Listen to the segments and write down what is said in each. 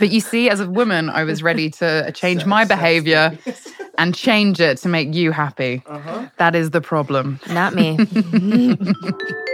But you see, as a woman, I was ready to uh, change my behavior and change it to make you happy. Uh-huh. That is the problem. Not me.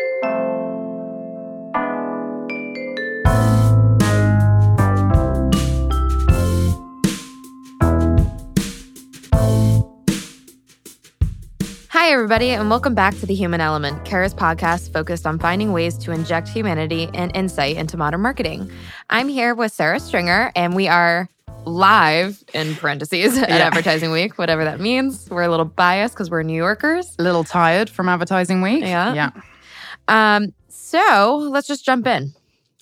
everybody, and welcome back to The Human Element, Kara's podcast focused on finding ways to inject humanity and insight into modern marketing. I'm here with Sarah Stringer, and we are live in parentheses at Yeah. Advertising Week, whatever that means. We're a little biased because we're New Yorkers. A little tired from advertising week. Yeah. Yeah. Um, so let's just jump in.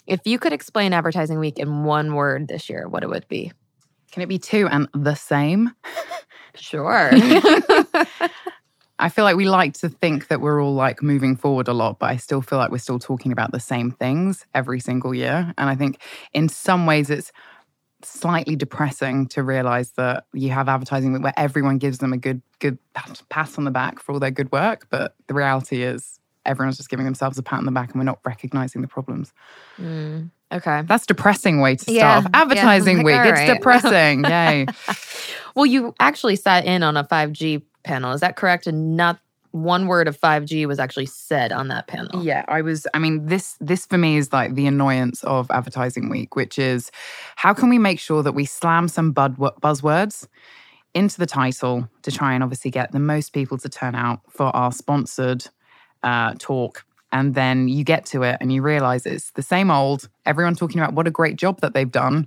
If you could explain Advertising Week in one word this year, what it would be? Can it be two and the same? Sure. I feel like we like to think that we're all like moving forward a lot, but I still feel like we're still talking about the same things every single year. And I think in some ways it's slightly depressing to realize that you have advertising where everyone gives them a good good pat on the back for all their good work, but the reality is everyone's just giving themselves a pat on the back and we're not recognizing the problems. Mm, okay. That's depressing way to start Yeah, off yeah, advertising like, week. all It's right. depressing. Yay. Well, you actually sat in on a 5G panel. Is that correct? And not one word of 5G was actually said on that panel. Yeah, I was. I mean, this this for me is like the annoyance of advertising week, which is how can we make sure that we slam some bud, buzzwords into the title to try and obviously get the most people to turn out for our sponsored uh, talk. And then you get to it and you realize it's the same old, everyone talking about what a great job that they've done.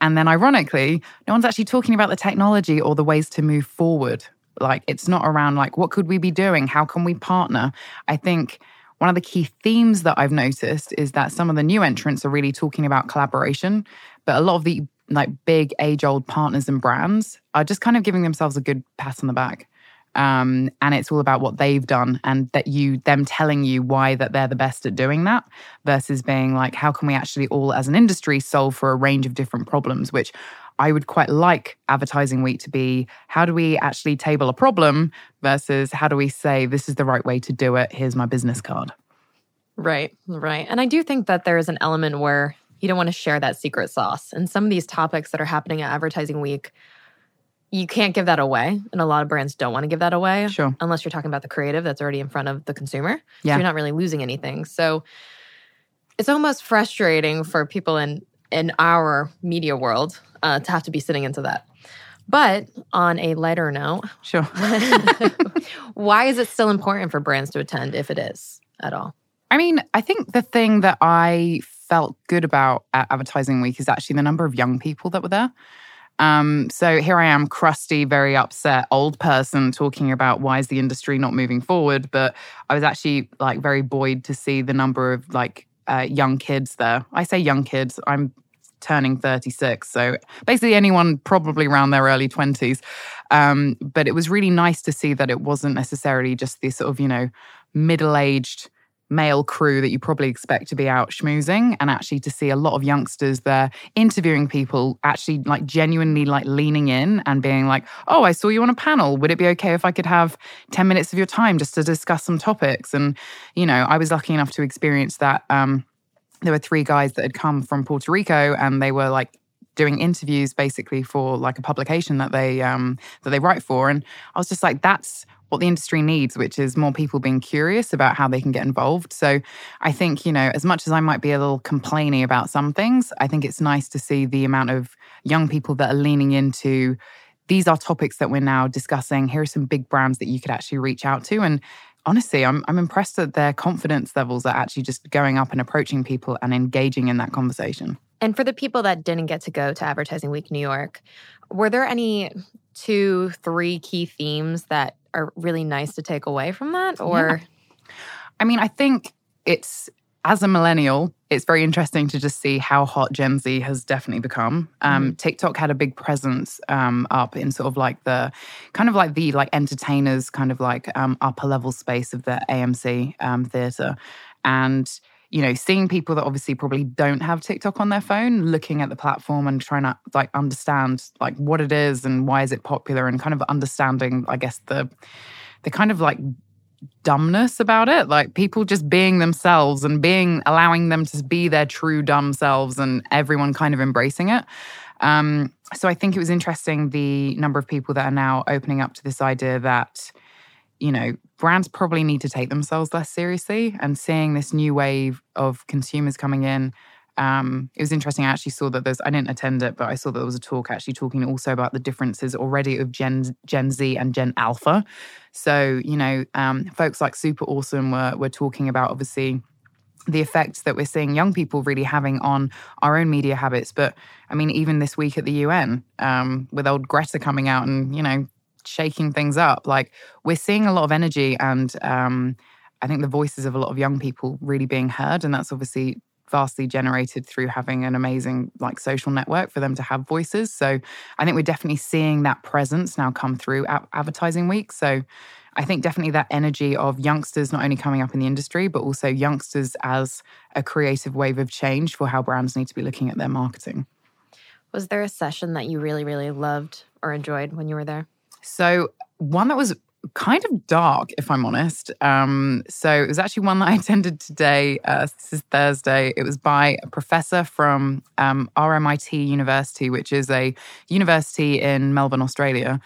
And then ironically, no one's actually talking about the technology or the ways to move forward. Like it's not around like what could we be doing? How can we partner? I think one of the key themes that I've noticed is that some of the new entrants are really talking about collaboration, but a lot of the like big age-old partners and brands are just kind of giving themselves a good pat on the back. Um, and it's all about what they've done and that you them telling you why that they're the best at doing that versus being like how can we actually all as an industry solve for a range of different problems which I would quite like advertising week to be how do we actually table a problem versus how do we say this is the right way to do it here's my business card Right, right. And I do think that there is an element where you don't want to share that secret sauce. And some of these topics that are happening at Advertising Week, you can't give that away. And a lot of brands don't want to give that away. Sure. Unless you're talking about the creative that's already in front of the consumer. So Yeah. you're not really losing anything. So it's almost frustrating for people in in our media world uh, to have to be sitting into that. But on a lighter note, sure why is it still important for brands to attend if it is at all? I mean, I think the thing that I felt good about at Advertising Week is actually the number of young people that were there. Um, so here I am, crusty, very upset old person talking about why is the industry not moving forward. But I was actually like very buoyed to see the number of like uh, young kids there. I say young kids. I'm turning 36, so basically anyone probably around their early 20s. Um, but it was really nice to see that it wasn't necessarily just this sort of you know middle-aged male crew that you probably expect to be out schmoozing and actually to see a lot of youngsters there interviewing people actually like genuinely like leaning in and being like oh i saw you on a panel. Would it be okay if i could have 10 minutes of your time just to discuss some topics? And you know i was lucky enough to experience that um there were three guys that had come from puerto rico and they were like doing interviews basically for like a publication that they um that they write for and i was just like that's what the industry needs, which is more people being curious about how they can get involved. So I think, you know, as much as I might be a little complaining about some things, I think it's nice to see the amount of young people that are leaning into these are topics that we're now discussing. Here are some big brands that you could actually reach out to. And honestly, I'm, I'm impressed that their confidence levels are actually just going up and approaching people and engaging in that conversation. And for the people that didn't get to go to Advertising Week New York, were there any two, three key themes that are really nice to take away from that? Or I mean, I think it's as a millennial, it's very interesting to just see how hot Gen Z has definitely become. Um, TikTok had a big presence um, up in sort of like the kind of like the like entertainers kind of like um, upper level space of the AMC um, theater, and you know, seeing people that obviously probably don't have TikTok on their phone, looking at the platform and trying to like understand like what it is and why is it popular, and kind of understanding, I guess the the kind of like dumbness about it, like people just being themselves and being allowing them to be their true dumb selves and everyone kind of embracing it. Um, so I think it was interesting the number of people that are now opening up to this idea that, you know, brands probably need to take themselves less seriously and seeing this new wave of consumers coming in um, it was interesting. I actually saw that there's, I didn't attend it, but I saw that there was a talk actually talking also about the differences already of Gen, Gen Z and Gen Alpha. So, you know, um, folks like SuperAwesome were, were talking about obviously the effects that we're seeing young people really having on our own media habits. But I mean, even this week at the UN, um, with old Greta coming out and, you know, shaking things up, like we're seeing a lot of energy and, um, I think the voices of a lot of young people really being heard. And that's obviously vastly generated through having an amazing like social network for them to have voices. So I think we're definitely seeing that presence now come through advertising week. So I think definitely that energy of youngsters not only coming up in the industry, but also youngsters as a creative wave of change for how brands need to be looking at their marketing. Was there a session that you really, really loved or enjoyed when you were there? So, one that was kind of dark, if I'm honest. Um, so it was actually one that I attended today. Uh, this is Thursday. It was by a professor from um, RMIT University, which is a university in Melbourne, Australia.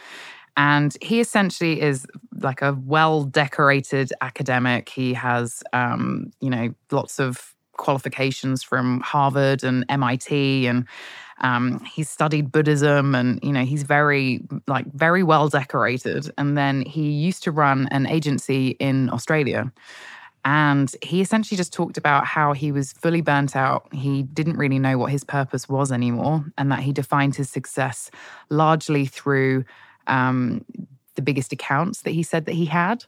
And he essentially is like a well decorated academic. He has, um, you know, lots of qualifications from Harvard and MIT and um, studied Buddhism and, you know, he's very, like, very well decorated. And then he used to run an agency in Australia. And he essentially just talked about how he was fully burnt out. He didn't really know what his purpose was anymore, and that he defined his success largely through um, the biggest accounts that he said that he had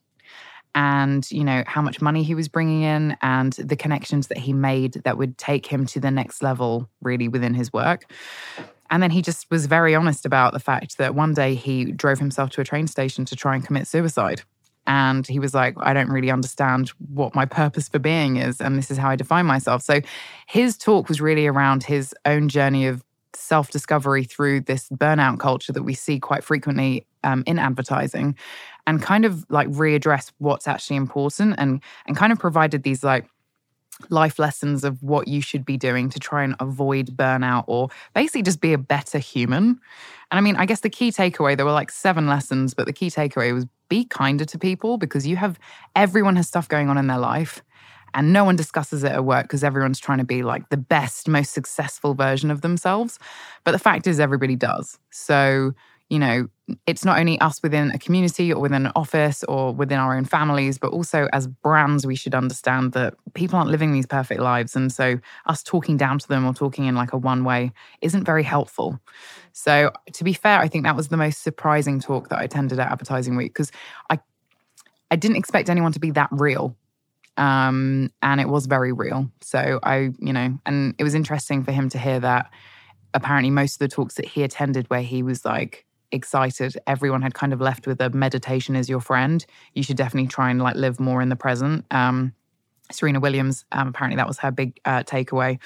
and you know how much money he was bringing in and the connections that he made that would take him to the next level really within his work. And then he just was very honest about the fact that one day he drove himself to a train station to try and commit suicide. And he was like i don't really understand what my purpose for being is and this is how i define myself. So his talk was really around his own journey of self discovery through this burnout culture that we see quite frequently um, in advertising and kind of like readdress what's actually important and and kind of provided these like life lessons of what you should be doing to try and avoid burnout or basically just be a better human. And I mean, I guess the key takeaway, there were like seven lessons, but the key takeaway was be kinder to people because you have everyone has stuff going on in their life and no one discusses it at work because everyone's trying to be like the best, most successful version of themselves. But the fact is, everybody does. So, you know, it's not only us within a community or within an office or within our own families, but also as brands, we should understand that people aren't living these perfect lives. And so us talking down to them or talking in like a one way isn't very helpful. So to be fair, I think that was the most surprising talk that I attended at Advertising Week because I I didn't expect anyone to be that real. Um, and it was very real. So I, you know, and it was interesting for him to hear that apparently most of the talks that he attended where he was like excited. Everyone had kind of left with a meditation is your friend. You should definitely try and like live more in the present. Um, Serena Williams, um, apparently that was her big uh, takeaway.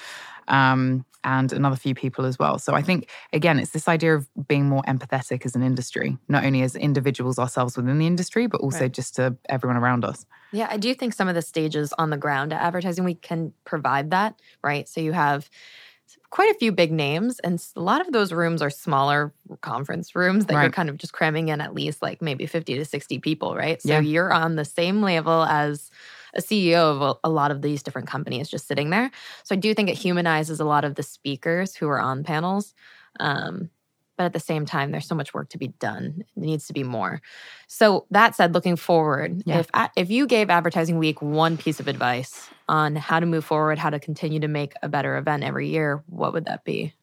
Um, and another few people as well. So I think, again, it's this idea of being more empathetic as an industry, not only as individuals ourselves within the industry, but also right. just to everyone around us. Yeah, I do think some of the stages on the ground at Advertising we can provide that, right? So you have quite a few big names, and a lot of those rooms are smaller conference rooms that right. you're kind of just cramming in at least like maybe 50 to 60 people, right? So yeah. you're on the same level as a CEO of a, a, lot of these different companies just sitting there. So I do think it humanizes a lot of the speakers who are on panels. Um, but at the same time, there's so much work to be done. It needs to be more. So that said, looking forward, yeah. if if you gave Advertising Week one piece of advice on how to move forward, how to continue to make a better event every year, what would that be?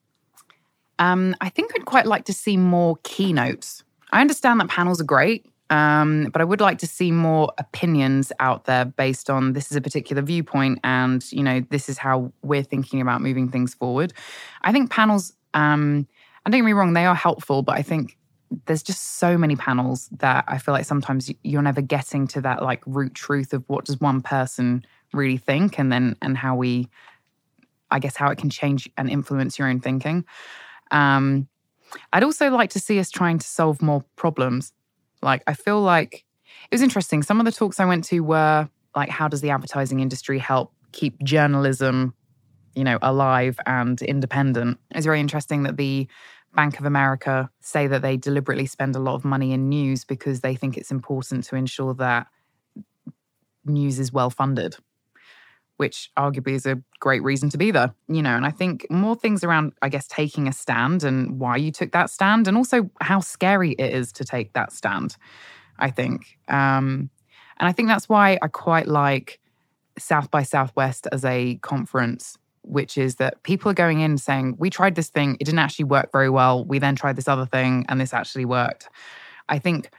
Um, I think I'd quite like to see more keynotes. I understand that panels are great, um, but I would like to see more opinions out there based on this is a particular viewpoint, and you know this is how we're thinking about moving things forward. I think panels. Um, and don't get me wrong, they are helpful, but I think there's just so many panels that I feel like sometimes you're never getting to that like root truth of what does one person really think and then and how we I guess how it can change and influence your own thinking. Um, I'd also like to see us trying to solve more problems. Like I feel like it was interesting. Some of the talks I went to were like, how does the advertising industry help keep journalism, you know, alive and independent? It's very interesting that the Bank of America say that they deliberately spend a lot of money in news because they think it's important to ensure that news is well funded, which arguably is a great reason to be there, you know. And I think more things around, I guess, taking a stand and why you took that stand, and also how scary it is to take that stand. I think, um, and I think that's why I quite like South by Southwest as a conference which is that people are going in saying, We tried this thing, it didn't actually work very well. We then tried this other thing, and this actually worked. I think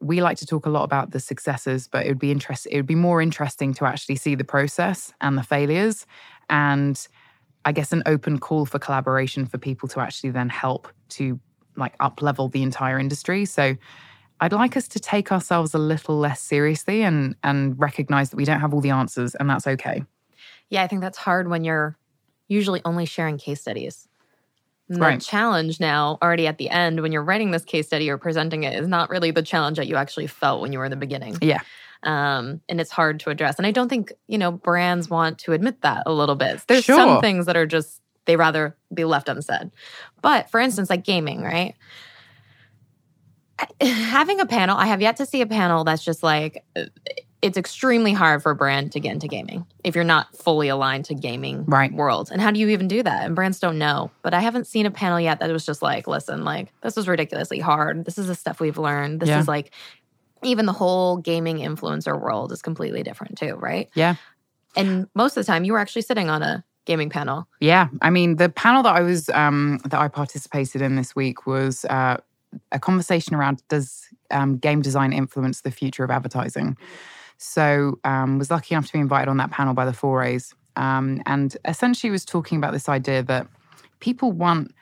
we like to talk a lot about the successes, but it would be interesting. It would be more interesting to actually see the process and the failures, and I guess an open call for collaboration for people to actually then help to like up level the entire industry. So I'd like us to take ourselves a little less seriously and and recognize that we don't have all the answers, and that's okay. Yeah, I think that's hard when you're usually only sharing case studies. And Right. The challenge now, already at the end, when you're writing this case study or presenting it, is not really the challenge that you actually felt when you were in the beginning. Yeah. Um, and it's hard to address. And I don't think, you know, brands want to admit that a little bit. There's Sure. some things that are just, they rather be left unsaid. But for instance, like gaming, right? Having a panel, I have yet to see a panel that's just like, it's extremely hard for a brand to get into gaming if you're not fully aligned to gaming Right. world. And how do you even do that? And brands don't know. But I haven't seen a panel yet that was just like, listen, like this was ridiculously hard. This is the stuff we've learned. This Yeah. is like even the whole gaming influencer world is completely different too, right? Yeah. And most of the time you were actually sitting on a gaming panel. Yeah, I mean, the panel that I was um, that I participated in this week was uh, a conversation around does um, game design influence the future of advertising. So, um, was lucky enough to be invited on that panel by the Forays, um, and essentially was talking about this idea that people want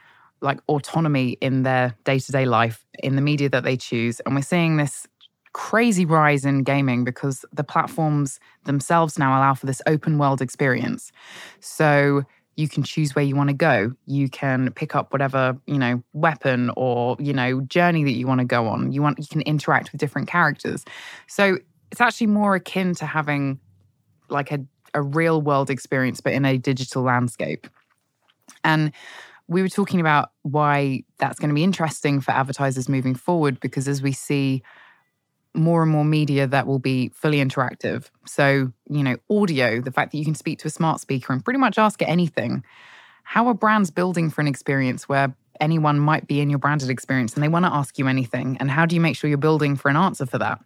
like autonomy in their day to day life in the media that they choose, and we're seeing this crazy rise in gaming because the platforms themselves now allow for this open world experience. So you can choose where you want to go. You can pick up whatever, you know, weapon or, you know, journey that you want to go on. You want you can interact with different characters. So it's actually more akin to having like a, a real world experience, but in a digital landscape. And we were talking about why that's going to be interesting for advertisers moving forward because as we see more and more media that will be fully interactive. So, you know, audio, the fact that you can speak to a smart speaker and pretty much ask it anything. How are brands building for an experience where anyone might be in your branded experience and they want to ask you anything? And how do you make sure you're building for an answer for that?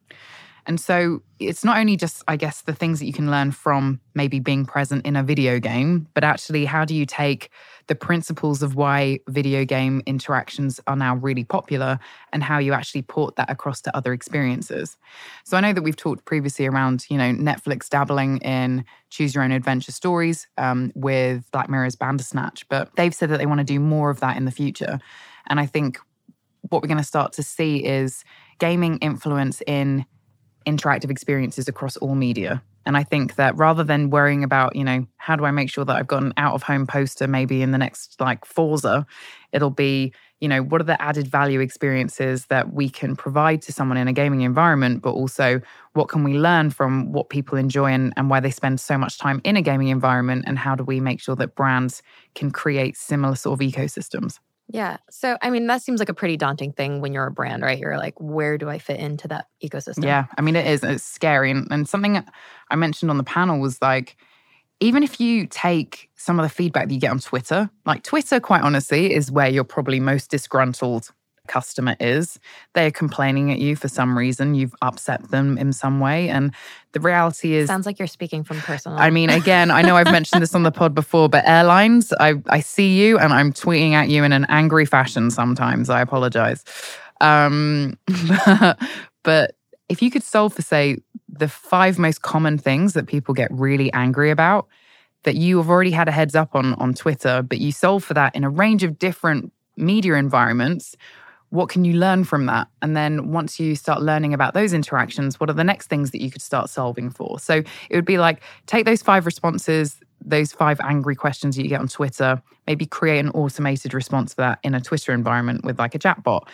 And so it's not only just, I guess, the things that you can learn from maybe being present in a video game, but actually, how do you take the principles of why video game interactions are now really popular and how you actually port that across to other experiences? So I know that we've talked previously around, you know, Netflix dabbling in choose your own adventure stories um, with Black Mirror's Bandersnatch, but they've said that they want to do more of that in the future. And I think what we're going to start to see is gaming influence in interactive experiences across all media. And I think that rather than worrying about, you know, how do I make sure that I've got an out of home poster maybe in the next like Forza, it'll be, you know, what are the added value experiences that we can provide to someone in a gaming environment, but also what can we learn from what people enjoy and, and why they spend so much time in a gaming environment? And how do we make sure that brands can create similar sort of ecosystems? Yeah. So, I mean, that seems like a pretty daunting thing when you're a brand, right? You're like, where do I fit into that ecosystem? Yeah, I mean, it is. It's scary. And, and something I mentioned on the panel was like, even if you take some of the feedback that you get on Twitter, like Twitter, quite honestly, is where you're probably most disgruntled customer is. They're complaining at you for some reason. You've upset them in some way. And the reality is, Sounds like you're speaking from personal. I mean, again, I know I've mentioned this on the pod before, but airlines, I, I see you and I'm tweeting at you in an angry fashion sometimes. I apologize. Um, but if you could solve for, say, the five most common things that people get really angry about, that you have already had a heads up on on Twitter, but you solve for that in a range of different media environments, what can you learn from that? And then once you start learning about those interactions, what are the next things that you could start solving for? So it would be like take those five responses, those five angry questions that you get on Twitter, maybe create an automated response for that in a Twitter environment with like a chatbot.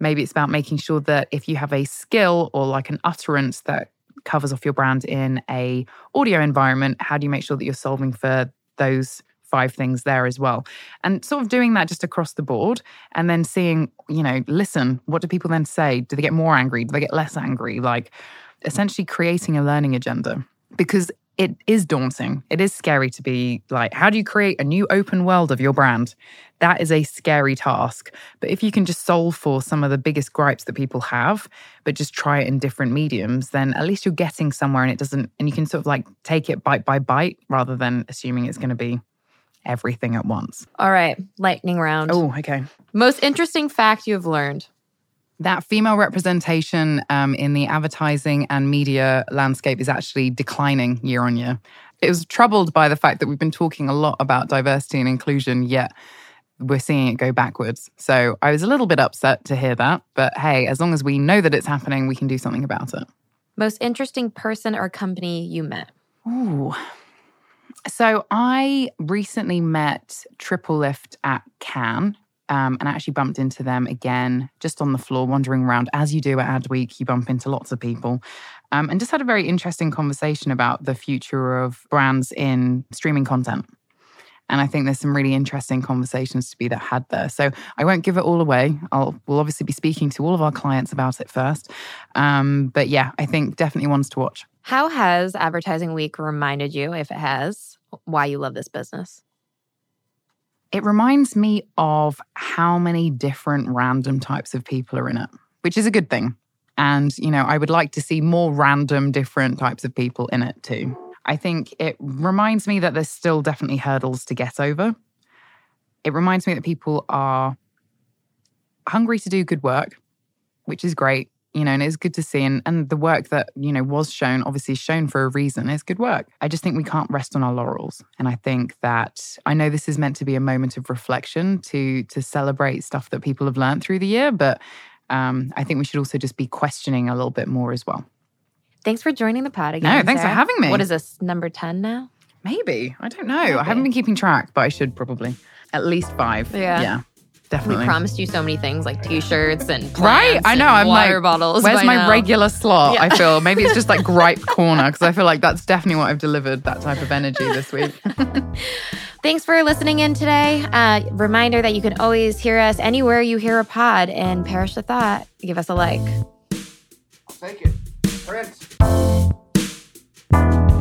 Maybe it's about making sure that if you have a skill or like an utterance that covers off your brand in a audio environment, how do you make sure that you're solving for those five things there as well. And sort of doing that just across the board and then seeing, you know, listen, what do people then say? Do they get more angry? Do they get less angry? Like essentially creating a learning agenda because it is daunting. It is scary to be like, how do you create a new open world of your brand? That is a scary task. But if you can just solve for some of the biggest gripes that people have, but just try it in different mediums, then at least you're getting somewhere and it doesn't, and you can sort of like take it bite by bite rather than assuming it's going to be everything at once. All right, lightning round. Oh, okay. Most interesting fact you've learned. That female representation um, in the advertising and media landscape is actually declining year on year. It was troubled by the fact that we've been talking a lot about diversity and inclusion, yet we're seeing it go backwards. So I was a little bit upset to hear that. But hey, as long as we know that it's happening, we can do something about it. Most interesting person or company you met. Ooh, so I recently met TripleLift at Cannes. Um, and I actually bumped into them again just on the floor, wandering around. As you do at Adweek, you bump into lots of people. Um, and just had a very interesting conversation about the future of brands in streaming content. And I think there's some really interesting conversations to be that had there. So I won't give it all away. I'll we'll obviously be speaking to all of our clients about it first. Um, but yeah, I think definitely ones to watch. How has Advertising Week reminded you, if it has, why you love this business? It reminds me of how many different random types of people are in it, which is a good thing. And, you know, I would like to see more random, different types of people in it too. I think it reminds me that there's still definitely hurdles to get over. It reminds me that people are hungry to do good work, which is great you know, and it's good to see. And, and the work that, you know, was shown, obviously shown for a reason. is good work. I just think we can't rest on our laurels. And I think that I know this is meant to be a moment of reflection to to celebrate stuff that people have learned through the year, but um, I think we should also just be questioning a little bit more as well. Thanks for joining the pod again. No, thanks Sarah. for having me. What is this, number 10 now? Maybe. I don't know. Maybe. I haven't been keeping track, but I should probably. At least five. Yeah. Yeah. Definitely. We promised you so many things like t-shirts and right. I know. I'm water like, bottles. Where's my now. regular slot? Yeah. I feel maybe it's just like gripe corner because I feel like that's definitely what I've delivered. That type of energy this week. Thanks for listening in today. Uh, reminder that you can always hear us anywhere you hear a pod and perish the thought. Give us a like. I'll take it you